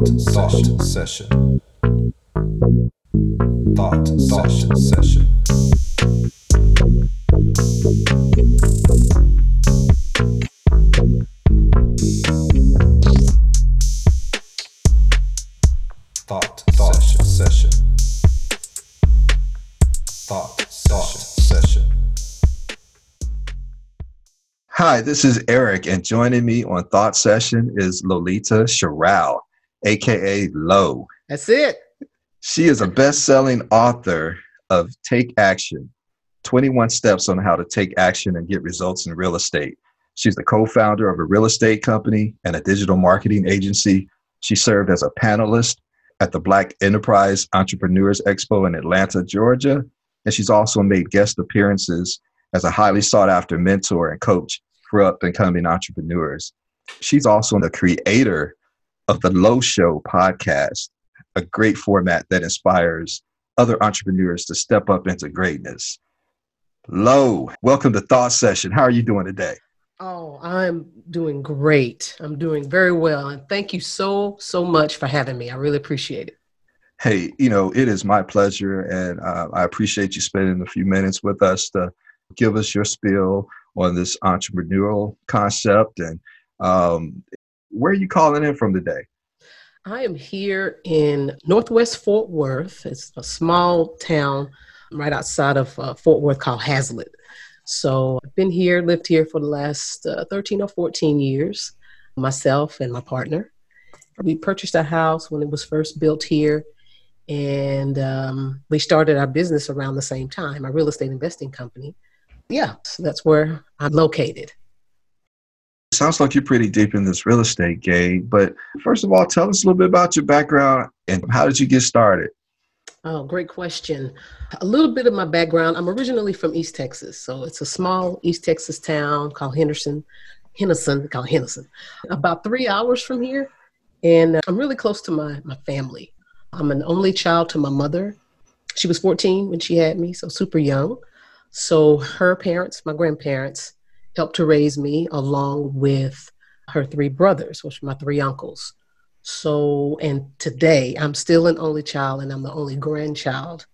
Thought session session. Thought session. Thought session. Thought session session. Hi, this is Eric, and joining me on Thought Session is Lolita Sheriow, aka Lo. That's it. She is a best selling author of Take Action 21 Steps on How to Take Action and Get Results in Real Estate. She's the co founder of a real estate company and a digital marketing agency. She served as a panelist at the Black Enterprise Entrepreneurs Expo in Atlanta, Georgia. And she's also made guest appearances as a highly sought after mentor and coach for up and coming entrepreneurs. She's also the creator of the Lo Show podcast, a great format that inspires other entrepreneurs to step up into greatness. Lo, welcome to Thought Session. How are you doing today? Oh, I'm doing great. I'm doing very well. And thank you so, so much for having me. I really appreciate it. Hey, you know, it is my pleasure, and uh, I appreciate you spending a few minutes with us to give us your spiel on this entrepreneurial concept. And um, where are you calling in from today? I am here in Northwest Fort Worth. It's a small town right outside of uh, Fort Worth called Haslet. So I've been here, lived here for the last uh, 13 or 14 years, myself and my partner. We purchased a house when it was first built here, and um, we started our business around the same time, our real estate investing company. Yeah, so that's where I'm located. Sounds like you're pretty deep in this real estate game, but first of all, tell us a little bit about your background and how did you get started? Oh, great question. A little bit of my background. I'm originally from East Texas, so it's a small East Texas town called Henderson, Henderson, called Henderson, about three hours from here. And uh, I'm really close to my, my family. I'm an only child to my mother. She was 14 when she had me, so super young. So her parents, my grandparents, helped to raise me along with her three brothers, which are my three uncles. So, and today I'm still an only child and I'm the only grandchild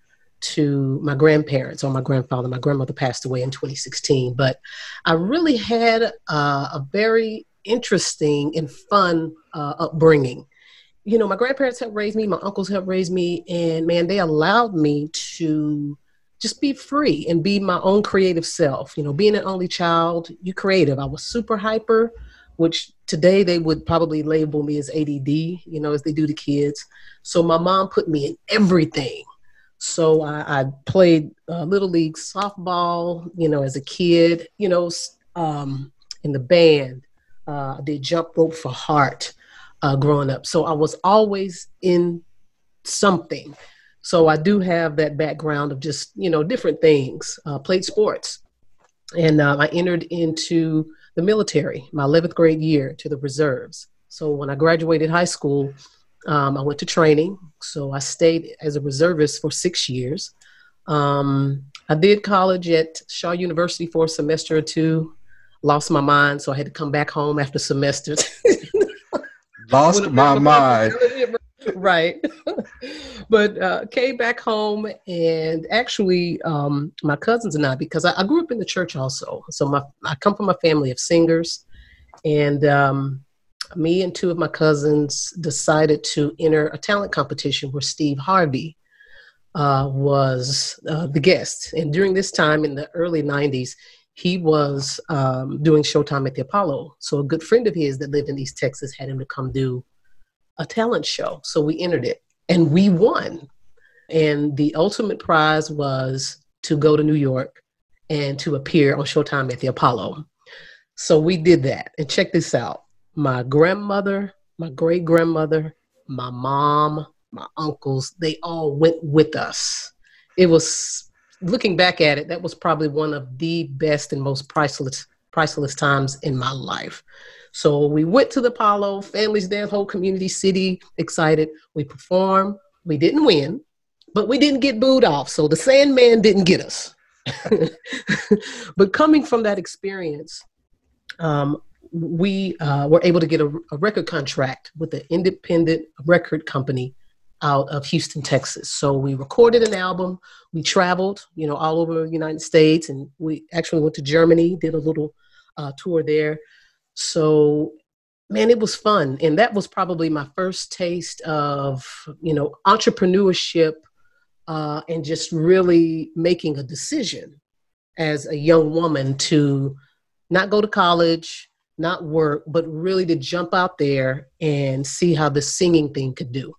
to my grandparents or my grandfather. My grandmother passed away in 2016, but I really had a very interesting and fun uh, upbringing. You know, my grandparents helped raise me, my uncles helped raise me, and man, they allowed me to just be free and be my own creative self. You know, being an only child, you creative. I was super hyper which today they would probably label me as ADD, you know, as they do to kids. So my mom put me in everything. So I, I played uh, little league softball, you know, as a kid, you know, um, in the band. Uh, I did jump rope for heart uh, growing up. So I was always in something. So I do have that background of just, you know, different things. Uh, played sports. And uh, I entered into the military, my 11th grade year to the reserves. So when I graduated high school, um, I went to training. So I stayed as a reservist for six years. Um, I did college at Shaw University for a semester or two. Lost my mind, so I had to come back home after semesters. Lost my mind. Right. but uh, came back home and actually um, my cousins and I, because I, I, grew up in the church also. So my, I come from a family of singers. And um, me and two of my cousins decided to enter a talent competition where Steve Harvey uh, was uh, the guest. And during this time in the early 90s, he was um, doing Showtime at the Apollo. So a good friend of his that lived in East Texas had him to come do a talent show. So we entered it and we won. And the ultimate prize was to go to New York and to appear on Showtime at the Apollo. So we did that. And check this out my grandmother, my great grandmother, my mom, my uncles, they all went with us. It was, looking back at it, that was probably one of the best and most priceless, priceless times in my life. So we went to the Apollo, families there, whole community, city, excited. We performed. We didn't win, but we didn't get booed off. So the Sandman didn't get us. but coming from that experience, um, we uh, were able to get a, a record contract with an independent record company out of Houston, Texas. So we recorded an album. We traveled, you know, all over the United States, and we actually went to Germany, did a little uh, tour there. So, man, it was fun, and that was probably my first taste of, you know, entrepreneurship uh, and just really making a decision as a young woman to not go to college, not work, but really to jump out there and see how the singing thing could do.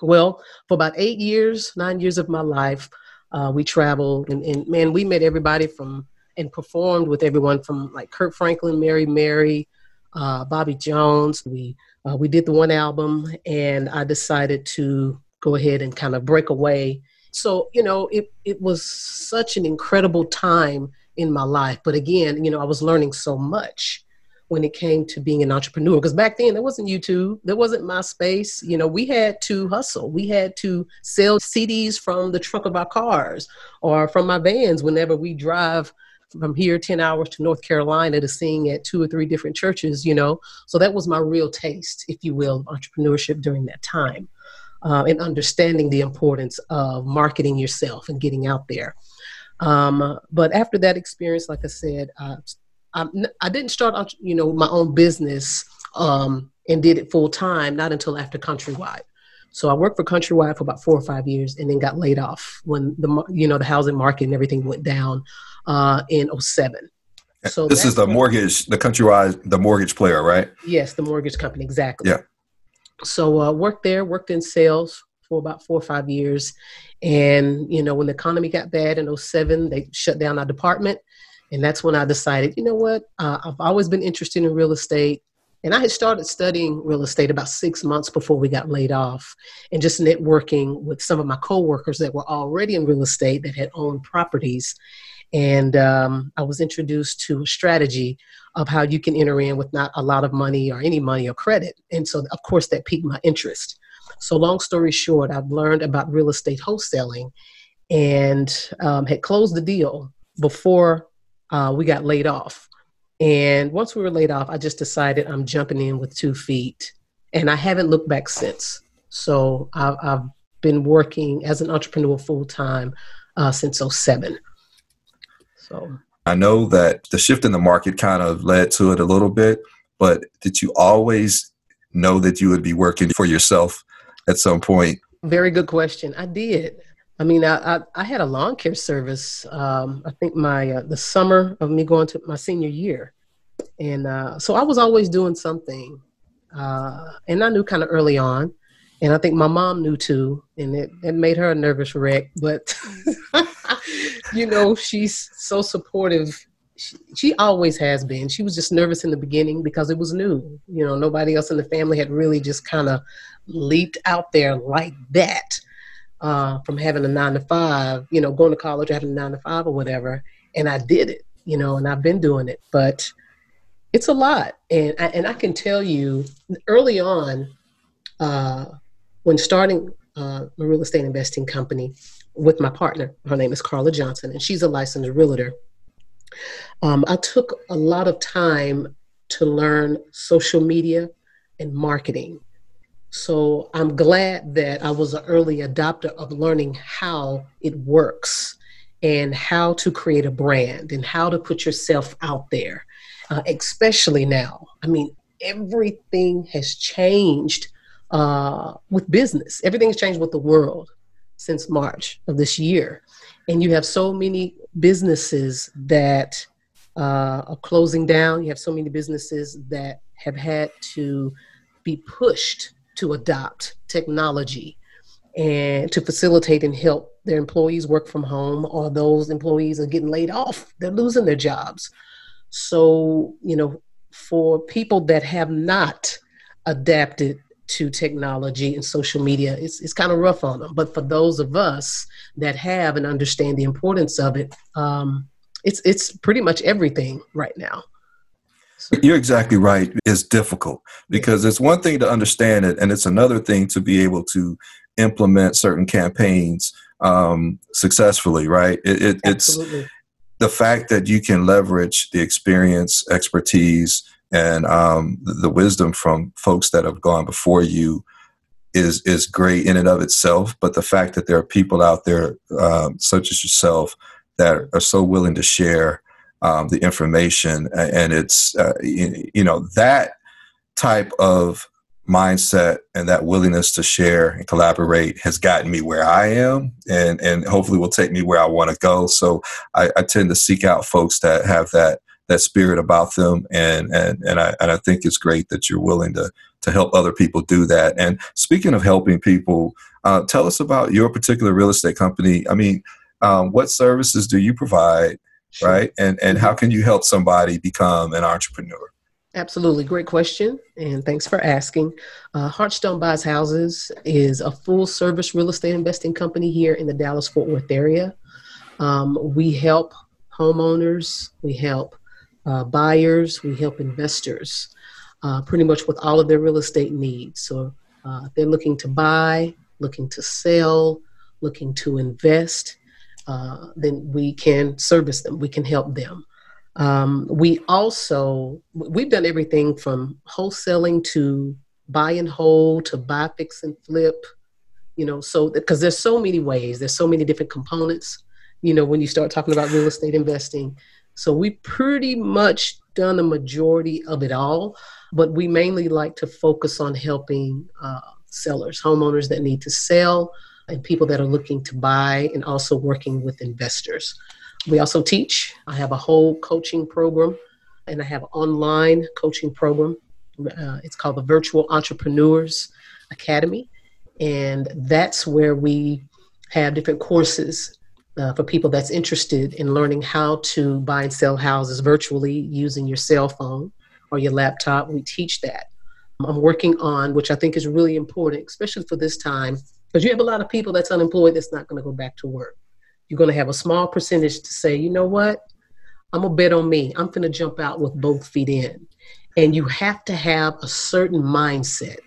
Well, for about eight years, nine years of my life, uh, we traveled and, and, man, we met everybody from and performed with everyone from like Kirk Franklin, Mary Mary, uh, Bobby Jones. We uh, we did the one album, and I decided to go ahead and kind of break away. So you know, it it was such an incredible time in my life. But again, you know, I was learning so much when it came to being an entrepreneur because back then there wasn't youtube there wasn't myspace you know we had to hustle we had to sell cds from the trunk of our cars or from my vans whenever we drive from here 10 hours to north carolina to sing at two or three different churches you know so that was my real taste if you will of entrepreneurship during that time uh, and understanding the importance of marketing yourself and getting out there um, but after that experience like i said uh, I did not start, you know, my own business um, and did it full time, not until after Countrywide. So I worked for Countrywide for about four or five years, and then got laid off when the you know the housing market and everything went down uh, in 07. So this is the mortgage, the Countrywide, the mortgage player, right? Yes, the mortgage company, exactly. Yeah. So uh, worked there, worked in sales for about four or five years, and you know when the economy got bad in 07, they shut down our department and that's when I decided, you know what, uh, I've always been interested in real estate. And I had started studying real estate about six months before we got laid off and just networking with some of my coworkers that were already in real estate that had owned properties. And um, I was introduced to a strategy of how you can enter in with not a lot of money or any money or credit. And so, of course, that piqued my interest. So, long story short, I've learned about real estate wholesaling and um, had closed the deal before uh, we got laid off. And once we were laid off, I just decided I'm jumping in with two feet. And I haven't looked back since. So I've, I've been working as an entrepreneur full time uh, since 07. So I know that the shift in the market kind of led to it a little bit, but did you always know that you would be working for yourself at some point? Very good question. I did. I mean, I, I, I, had a lawn care service. Um, I think my uh, the summer of me going to my senior year, and uh, so I was always doing something, uh, and I knew kind of early on, and I think my mom knew too, and it, it made her a nervous wreck. But you know, she's so supportive. She, she always has been. She was just nervous in the beginning because it was new. You know, nobody else in the family had really just kind of leaped out there like that uh, from having a nine to five, you know, going to college, having a nine to five or whatever. And I did it, you know, and I've been doing it, but it's a lot. And I, and I can tell you early on, uh, when starting uh, a real estate investing company with my partner, her name is Carla Johnson, and she's a licensed realtor. Um, I took a lot of time to learn social media and marketing so I'm glad that I was an early adopter of learning how it works and how to create a brand and how to put yourself out there, uh, especially now. I mean, everything has changed uh, with business, everything's changed with the world since March of this year. And you have so many businesses that uh, are closing down, you have so many businesses that have had to be pushed to adopt technology and to facilitate and help their employees work from home or those employees are getting laid off they're losing their jobs. So you know for people that have not adapted to technology and social media it's, it's kind of rough on them. But for those of us that have and understand the importance of it um, it's it's pretty much everything right now you're exactly right. It's difficult because it's one thing to understand it, and it's another thing to be able to implement certain campaigns um, successfully. Right? It, it, it's the fact that you can leverage the experience, expertise, and um, the, wisdom from folks that have gone before you is is great in and of itself. But the fact that there are people out there um, such as yourself that are so willing to share um, the information, and it's uh, you, know that type of mindset and that willingness to share and collaborate has gotten me where I am and and hopefully will take me where I want to go. So I, I, tend to seek out folks that have that that spirit about them and and and I and I think it's great that you're willing to to help other people do that. And speaking of helping people, uh, tell us about your particular real estate company. I mean, um, what services do you provide. Right? And and how can you help somebody become an entrepreneur? Absolutely. Great question. And thanks for asking. Uh, Heartstone Buys Houses is a full service real estate investing company here in the Dallas Fort Worth area. Um, we help homeowners, we help uh, buyers, we help investors uh, pretty much with all of their real estate needs. So uh, they're looking to buy, looking to sell, looking to invest, uh, then we can service them, we can help them. Um, we also we've done everything from wholesaling to buy and hold to buy, fix, and flip. You know, so because there's so many ways, there's so many different components. You know, when you start talking about real estate investing, so we pretty much done a majority of it all, but we mainly like to focus on helping uh, sellers, homeowners that need to sell, and people that are looking to buy, and also working with investors. We also teach. I have a whole coaching program, and I have an online coaching program. Uh, it's called the Virtual Entrepreneurs Academy, and that's where we have different courses uh, for people that's interested in learning how to buy and sell houses virtually using your cell phone or your laptop. We teach that. I'm working on, which I think is really important, especially for this time, because you have a lot of people that's unemployed that's not going to go back to work you're going to have a small percentage to say, you know what? I'm going to bet on me. I'm going to jump out with both feet in. And you have to have a certain mindset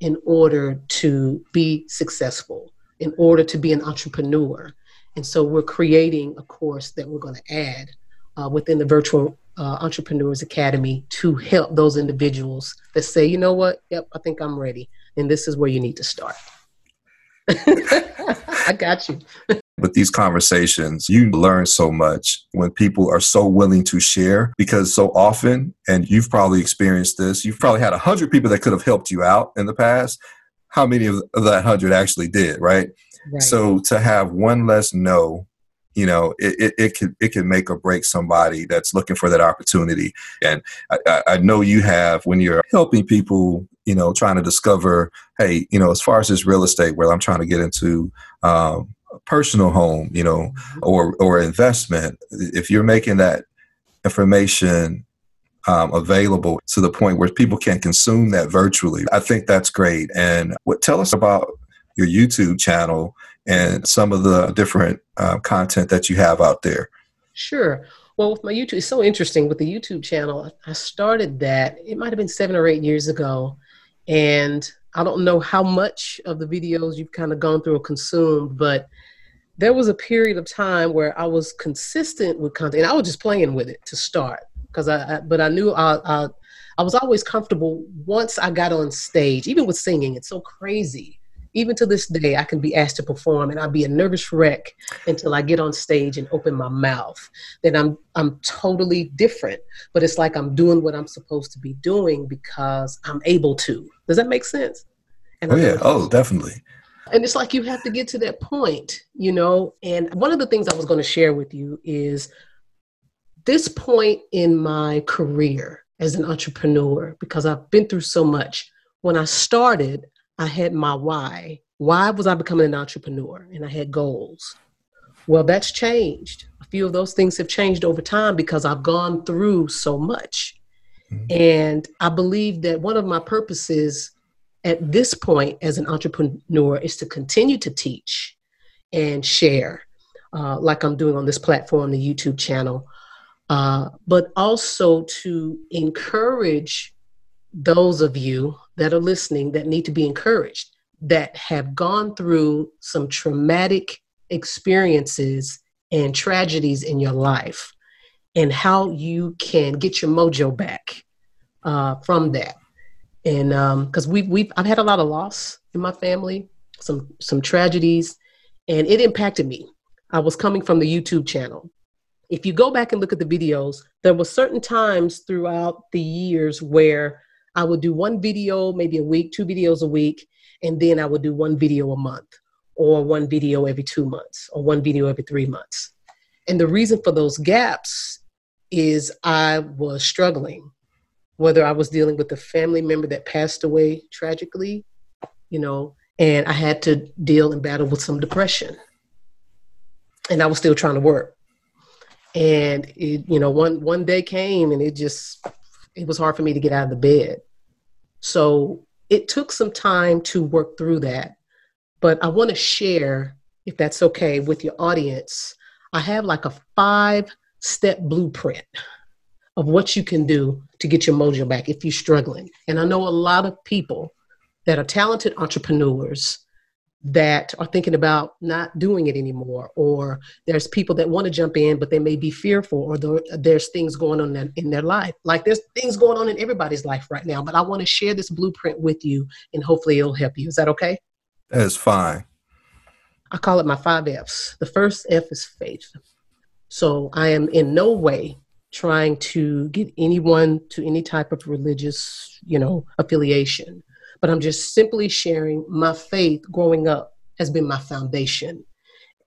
in order to be successful, in order to be an entrepreneur. And so we're creating a course that we're going to add uh, within the Virtual uh, Entrepreneurs Academy to help those individuals that say, you know what, yep, I think I'm ready. And this is where you need to start. I got you. With these conversations, you learn so much when people are so willing to share because so often, and you've probably experienced this, you've probably had a hundred people that could have helped you out in the past. How many of that hundred actually did, right? right? So to have one less no you know it, it, it could it could make or break somebody that's looking for that opportunity. And I, I know you have when you're helping people you know trying to discover hey you know as far as this real estate where i'm trying to get into um, personal home you know mm-hmm. or or investment. If you're making that information um, available to the point where people can consume that virtually i think that's great. And what tell us about your youtube channel and some of the different uh, content that you have out there? Sure. Well, with my YouTube, it's so interesting with the YouTube channel. I started that, it might have been seven or eight years ago. And I don't know how much of the videos you've kind of gone through or consumed, but there was a period of time where I was consistent with content. And I was just playing with it to start because I, I, but I knew I, I, I was always comfortable once I got on stage, even with singing. It's so crazy even to this day, I can be asked to perform and I'll be a nervous wreck until I get on stage and open my mouth. Then I'm I'm totally different. But it's like I'm doing what I'm supposed to be doing because I'm able to. Does that make sense? And oh yeah, oh definitely. And it's like you have to get to that point, you know. And one of the things I was going to share with you is this point in my career as an entrepreneur, because I've been through so much. When I started, I had my why. Why was I becoming an entrepreneur? And I had goals. Well, that's changed. A few of those things have changed over time because I've gone through so much. Mm-hmm. And I believe that one of my purposes at this point as an entrepreneur is to continue to teach and share, uh, like I'm doing on this platform, the YouTube channel, uh, but also to encourage those of you that are listening that need to be encouraged, that have gone through some traumatic experiences and tragedies in your life, and how you can get your mojo back uh, from that. And because um, we've, we've, I've had a lot of loss in my family, some, some tragedies, and it impacted me. I was coming from the YouTube channel. If you go back and look at the videos, there were certain times throughout the years where I would do one video, maybe a week, two videos a week, and then I would do one video a month, or one video every two months, or one video every three months. And the reason for those gaps is I was struggling, whether I was dealing with a family member that passed away tragically, you know, and I had to deal and battle with some depression. And I was still trying to work. And it, you know, one one day came and it just it was hard for me to get out of the bed. So it took some time to work through that. But I want to share, if that's okay, with your audience. I have like a five step blueprint of what you can do to get your mojo back if you're struggling. And I know a lot of people that are talented entrepreneurs that are thinking about not doing it anymore or there's people that want to jump in but they may be fearful or there's things going on in, in their life. Like there's things going on in everybody's life right now but i want to share this blueprint with you and hopefully it'll help you. Is that okay? That's fine. I call it my five f's. The first f is faith. So i am in no way trying to get anyone to any type of religious you know affiliation but I'm just simply sharing my faith growing up has been my foundation.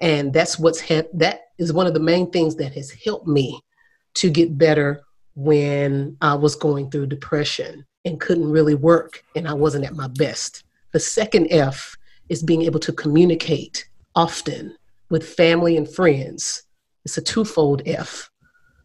And that's what's helped, that is one of the main things that has helped me to get better when I was going through depression and couldn't really work and I wasn't at my best. The second F is being able to communicate often with family and friends. It's a twofold F.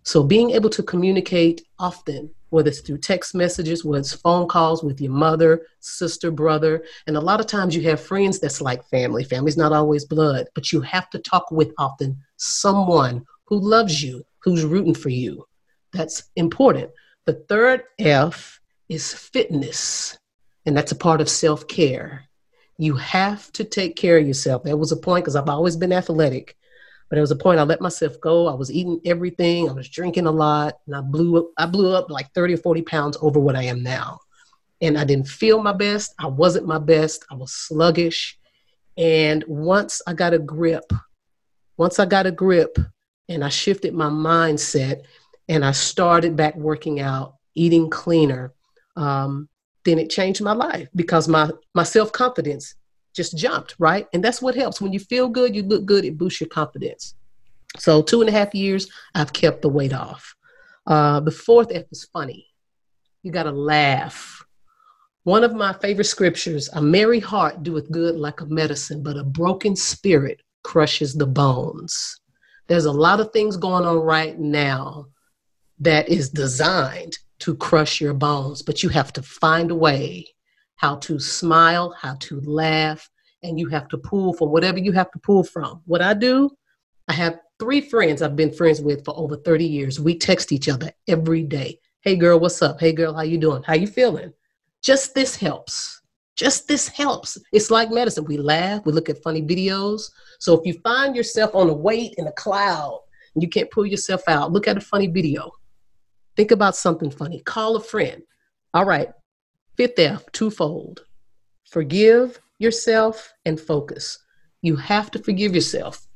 So being able to communicate often whether it's through text messages, whether it's phone calls with your mother, sister, brother. And a lot of times you have friends that's like family. Family's not always blood, but you have to talk with often someone who loves you, who's rooting for you. That's important. The third F is fitness, and that's a part of self care. You have to take care of yourself. That was a point because I've always been athletic. But there was a point I let myself go. I was eating everything. I was drinking a lot, and I blew up. I blew up like thirty or forty pounds over what I am now, and I didn't feel my best. I wasn't my best. I was sluggish, and once I got a grip, once I got a grip, and I shifted my mindset, and I started back working out, eating cleaner. Um, then it changed my life because my my self confidence just jumped, right? And that's what helps. When you feel good, you look good, it boosts your confidence. So, two and a half years, I've kept the weight off. Uh, the fourth F is funny. You got to laugh. One of my favorite scriptures a merry heart doeth good like a medicine, but a broken spirit crushes the bones. There's a lot of things going on right now that is designed to crush your bones, but you have to find a way how to smile, how to laugh, and you have to pull from whatever you have to pull from. What I do, I have three friends I've been friends with for over 30 years. We text each other every day. Hey girl, what's up? Hey girl, how you doing? How you feeling? Just this helps. Just this helps. It's like medicine. We laugh, we look at funny videos. So if you find yourself on a weight in a cloud and you can't pull yourself out, look at a funny video. Think about something funny. Call a friend. All right, Fifth F, twofold. Forgive yourself and focus. You have to forgive yourself.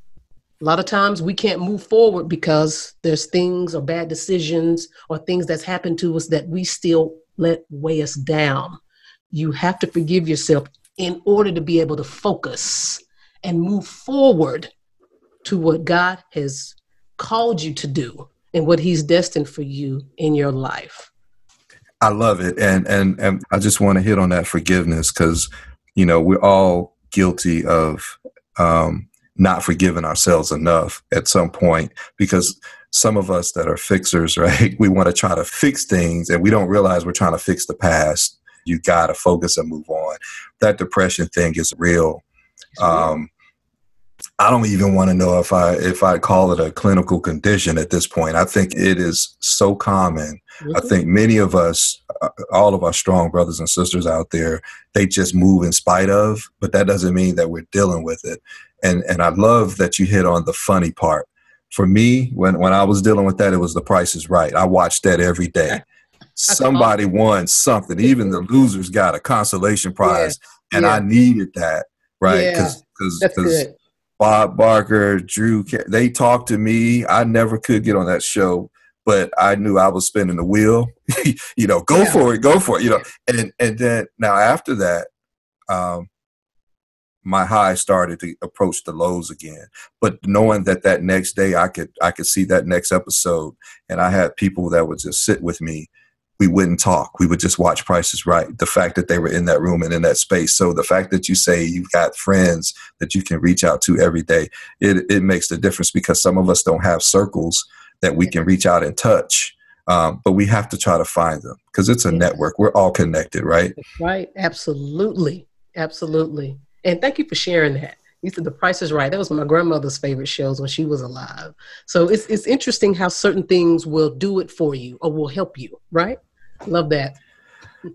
A lot of times we can't move forward because there's things or bad decisions or things that's happened to us that we still let weigh us down. You have to forgive yourself in order to be able to focus and move forward to what God has called you to do and what He's destined for you in your life. I love it, and and and I just want to hit on that forgiveness because you know we're all guilty of um, not forgiving ourselves enough at some point because some of us that are fixers, right? We want to try to fix things, and we don't realize we're trying to fix the past. You got to focus and move on. That depression thing is real. Um, I don't even want to know if I if I call it a clinical condition at this point. I think it is so common. I think many of us, uh, all of our strong brothers and sisters out there, they just move in spite of, but that doesn't mean that we're dealing with it. And and I love that you hit on the funny part. For me, when when I was dealing with that, it was The Price is Right. I watched that every day. somebody won something. Even the losers got a consolation prize, and yeah. I needed that, right? Yeah, Because That's because. Bob Barker, Drew, they talked to me. I never could get on that show, but I knew I was spinning the wheel. you know, go Yeah. for it, go for it. You know, and and then now after that, um, my high started to approach the lows again. But knowing that that next day I could I could see that next episode, and I had people that would just sit with me. We wouldn't talk. We would just watch Prices Right. The fact that they were in that room and in that space. So the fact that you say you've got friends that you can reach out to every day, it it makes the difference because some of us don't have circles that we can reach out and touch. Um, but we have to try to find them because it's a Yeah. network. We're all connected, right? Right. Absolutely. Absolutely. And thank you for sharing that. You said The Price is Right. That was my grandmother's favorite shows when she was alive. So it's it's interesting how certain things will do it for you or will help you. Right. Love that.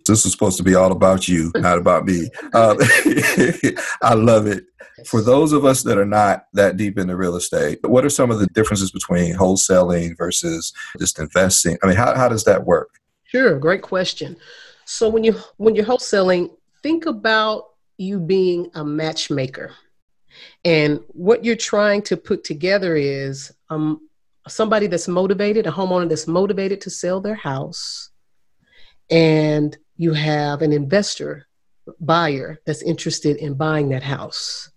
This is supposed to be all about you, not about me. Um, I love it. For those of us that are not that deep into real estate, what are some of the differences between wholesaling versus just investing? I mean, how, how does that work? Sure, great question. So when you when you're wholesaling, think about you being a matchmaker. And what you're trying to put together is um, somebody that's motivated, a homeowner that's motivated to sell their house, and you have an investor, buyer that's interested in buying that house.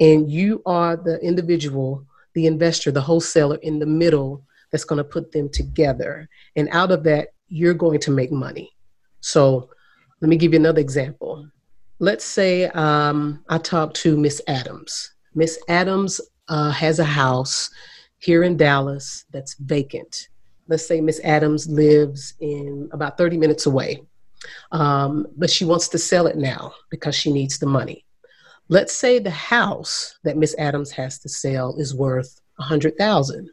And you are the individual, the investor, the wholesaler in the middle that's going to put them together. And out of that, you're going to make money. So let me give you another example. Let's say um, I talk to Miss Adams. Miss Adams uh, has a house here in Dallas that's vacant. Let's say Miss Adams lives in about 30 minutes away, um, but she wants to sell it now because she needs the money. Let's say the house that Miss Adams has to sell is worth a 100,000,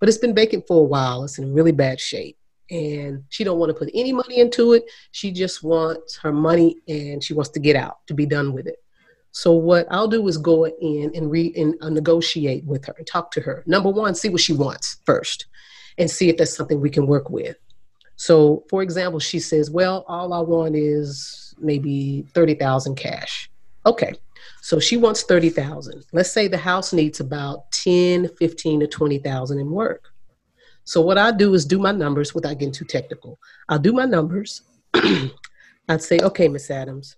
but it's been vacant for a while. It's in really bad shape and she don't want to put any money into it. She just wants her money and she wants to get out to be done with it. So what i'll do is go in and read and uh, negotiate with her and talk to her. Number one see what she wants first and see if that's something we can work with. So for example she says well all i want is maybe 30000 cash. Okay so she wants 30000 let's say the house needs about 10 15 to 20000 in work so what I do is do my numbers without getting too technical. I'll do my numbers. I'd say, okay, Miss Adams,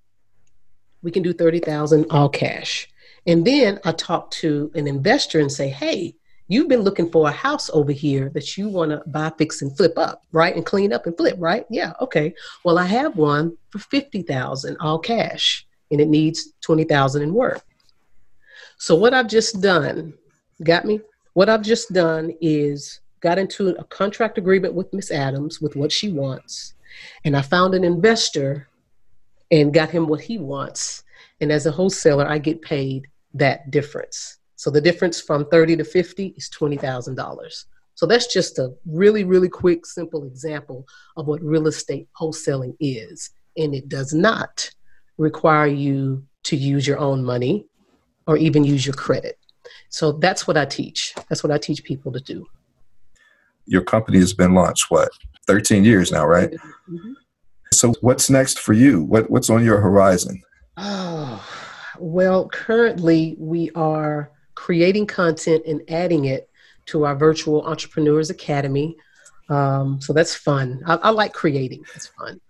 we can do 30,000 all cash. And then I talk to an investor and say, hey, you've been looking for a house over here that you want to buy, fix, and flip up, right? And clean up and flip, right? Yeah, okay. Well, I have one for 50,000 all cash and it needs 20,000 in work. So what I've just done, got me? What I've just done is got into a contract agreement with Miss Adams with what she wants, and I found an investor and got him what he wants. And as a wholesaler, I get paid that difference. So the difference from 30 to 50 is $20,000. So that's just a really, really quick, simple example of what real estate wholesaling is. And it does not require you to use your own money or even use your credit. So that's what I teach. That's what I teach people to do. Your company has been launched, what, 13 years now, right? Mhm. So what's next for you? What, what's on your horizon? Oh, well, currently we are creating content and adding it to our virtual entrepreneurs academy. Um, so that's fun. I, I like creating. It's fun.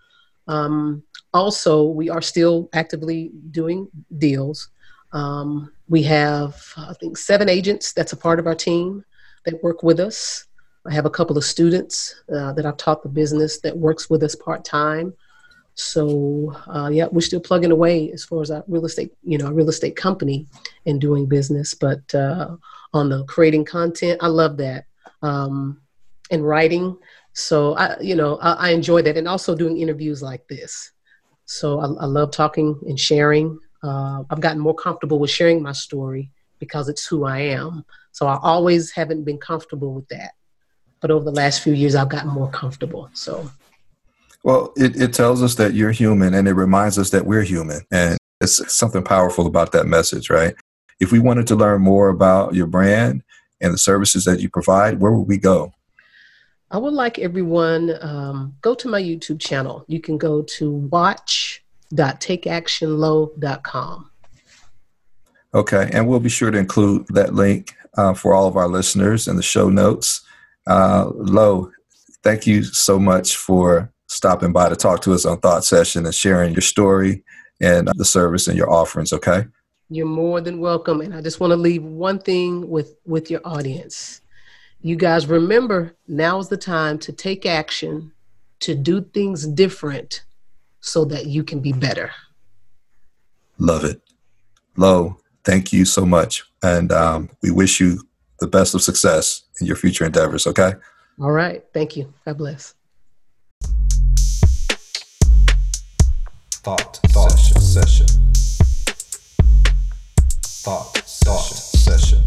Um, also, we are still actively doing deals. Um, we have, I think, seven agents that's a part of our team that work with us. I have a couple of students uh, that I've taught the business that works with us part time. So uh, yeah, we're still plugging away as far as our real estate, you know, our real estate company and doing business. But uh, on the creating content, I love that um, and writing. So I, you know, I, I enjoy that, and also doing interviews like this. So I, I love talking and sharing. Uh, I've gotten more comfortable with sharing my story because it's who I am. So I always haven't been comfortable with that, but over the last few years, I've gotten more comfortable. So Well, it, it tells us that you're human and it reminds us that we're human. And it's something powerful about that message, right? If we wanted to learn more about your brand and the services that you provide, where would we go? I would like everyone um, go to my YouTube channel. You can go to watch.takeactionlo.com. Okay, and we'll be sure to include that link uh, for all of our listeners in the show notes. Uh, Lo, thank you so much for stopping by to talk to us on Thought Session and sharing your story and the service and your offerings. Okay. You're more than welcome, and I just want to leave one thing with with your audience. You guys remember now is the time to take action, to do things different, so that you can be better. Love it, Lo. Thank you so much, and um, we wish you the best of success in your future endeavors. Okay. All right. Thank you. God bless. Thought, thought session. Thought, thought session.